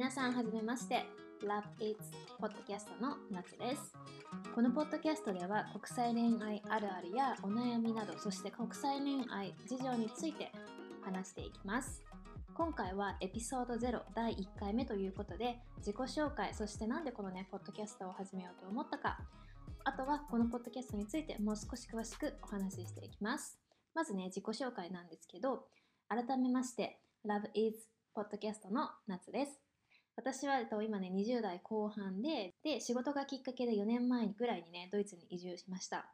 皆さんはじめまして。Love It's ポッドキャストの夏です。このポッドキャストでは国際恋愛あるあるやお悩みなどそして国際恋愛事情について話していきます。今回はエピソード0第1回目ということで自己紹介そしてなんでこのねポッドキャストを始めようと思ったか。あとはこのポッドキャストについてもう少し詳しくお話ししていきます。まずね自己紹介なんですけど改めまして Love is ポッドキャストの夏です。私は今ね20代後半でで仕事がきっかけで4年前ぐらいにねドイツに移住しました。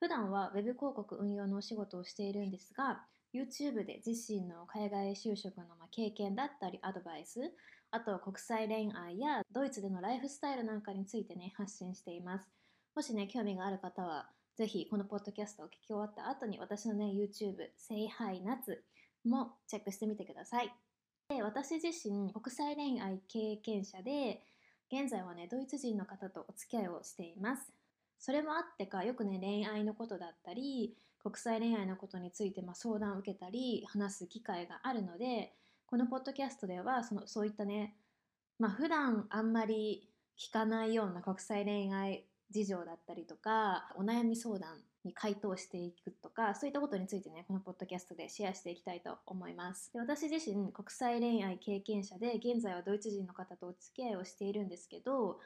普段は Web 広告運用のお仕事をしているんですが YouTube で自身の海外就職の経験だったりアドバイスあとは国際恋愛やドイツでのライフスタイルなんかについてね発信しています。もしね興味がある方はぜひこのポッドキャストを聞き終わった後に私のね YouTube Say Hi 夏もチェックしてみてください。で私自身国際恋愛経験者で現在はねドイツ人の方とお付き合いをしています。それもあってかよくね恋愛のことだったり国際恋愛のことについてまあ相談を受けたり話す機会があるのでこのポッドキャストではそのそういったねまあ普段あんまり聞かないような国際恋愛事情だったりとかお悩み相談に回答していくとかそういったことについてねこのポッドキャストでシェアしていきたいと思います。で私自身国際恋愛経験者で現在はドイツ人の方とお付き合いをしているんですけど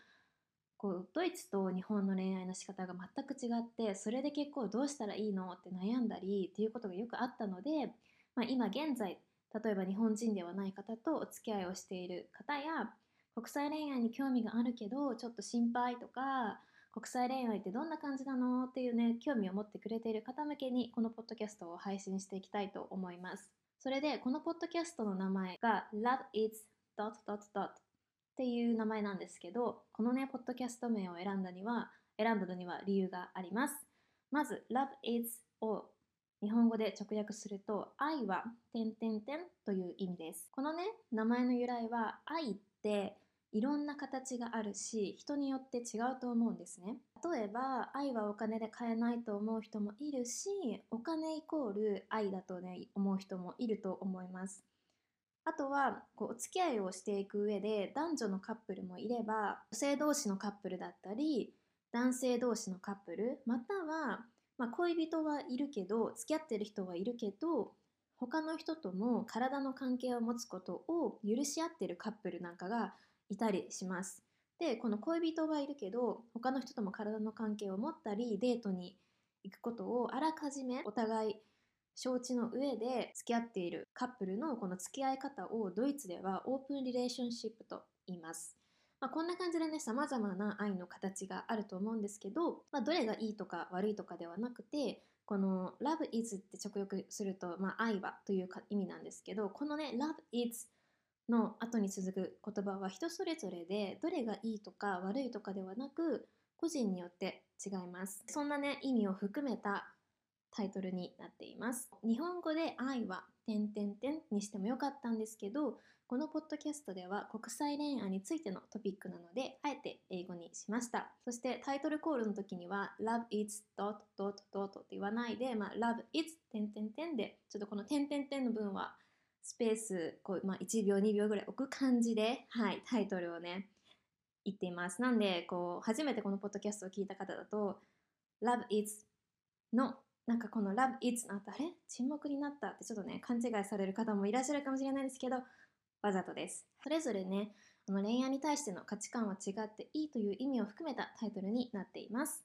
こうドイツと日本の恋愛の仕方が全く違ってそれで結構どうしたらいいのって悩んだりっていうことがよくあったので、まあ、今現在例えば日本人ではない方とお付き合いをしている方や国際恋愛に興味があるけどちょっと心配とか国際恋愛ってどんな感じなの？っていうね興味を持ってくれている方向けにこのポッドキャストを配信していきたいと思います。それでこのポッドキャストの名前が Love is dot dot dot っていう名前なんですけどこのねポッドキャスト名を選んだには選んだのには理由があります。まず Love is を日本語で直訳すると愛は点点点という意味です。このね名前の由来は愛っていろんな形があるし人によって違うと思うんですね。例えば愛はお金で買えないと思う人もいるしお金イコール愛だとね思う人もいると思います。あとはこうお付き合いをしていく上で男女のカップルもいれば女性同士のカップルだったり男性同士のカップルまたは、まあ、恋人はいるけど付き合ってる人はいるけど他の人とも体の関係を持つことを許し合ってるカップルなんかがいたりします。でこの恋人はいるけど他の人とも体の関係を持ったりデートに行くことをあらかじめお互い承知の上で付き合っているカップルのこの付き合い方をドイツではオープンリレーションシップと言います。まあ、こんな感じでね様々な愛の形があると思うんですけど、まあ、どれがいいとか悪いとかではなくてこの Love is って直訳すると、まあ、愛はという意味なんですけどこのね Love is の後に続く言葉は人それぞれでどれがいいとか悪いとかではなく個人によって違います。そんなね意味を含めたタイトルになっています。日本語で愛は点点点にしてもよかったんですけどこのポッドキャストでは国際恋愛についてのトピックなのであえて英語にしました。そしてタイトルコールの時には Love is dot dot dot って言わないで、まあ、Love is 点点点でちょっとこの点点点の文はスペースこう、まあ、1秒2秒ぐらい置く感じで、はい、タイトルをね言っています。なんでこう初めてこのポッドキャストを聞いた方だと Love is のなんかこの Love is の後あれ？沈黙になったってちょっとね勘違いされる方もいらっしゃるかもしれないですけどわざとです。それぞれねこの恋愛に対しての価値観は違っていいという意味を含めたタイトルになっています。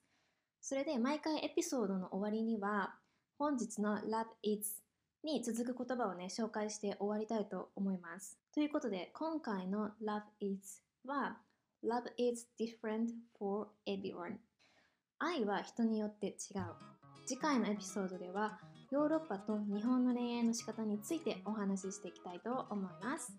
それで毎回エピソードの終わりには本日の Love is に続く言葉をね、紹介して終わりたいと思います。ということで、今回の Love is は Love is different for everyone 愛は人によって違う。次回のエピソードではヨーロッパと日本の恋愛の仕方についてお話ししていきたいと思います。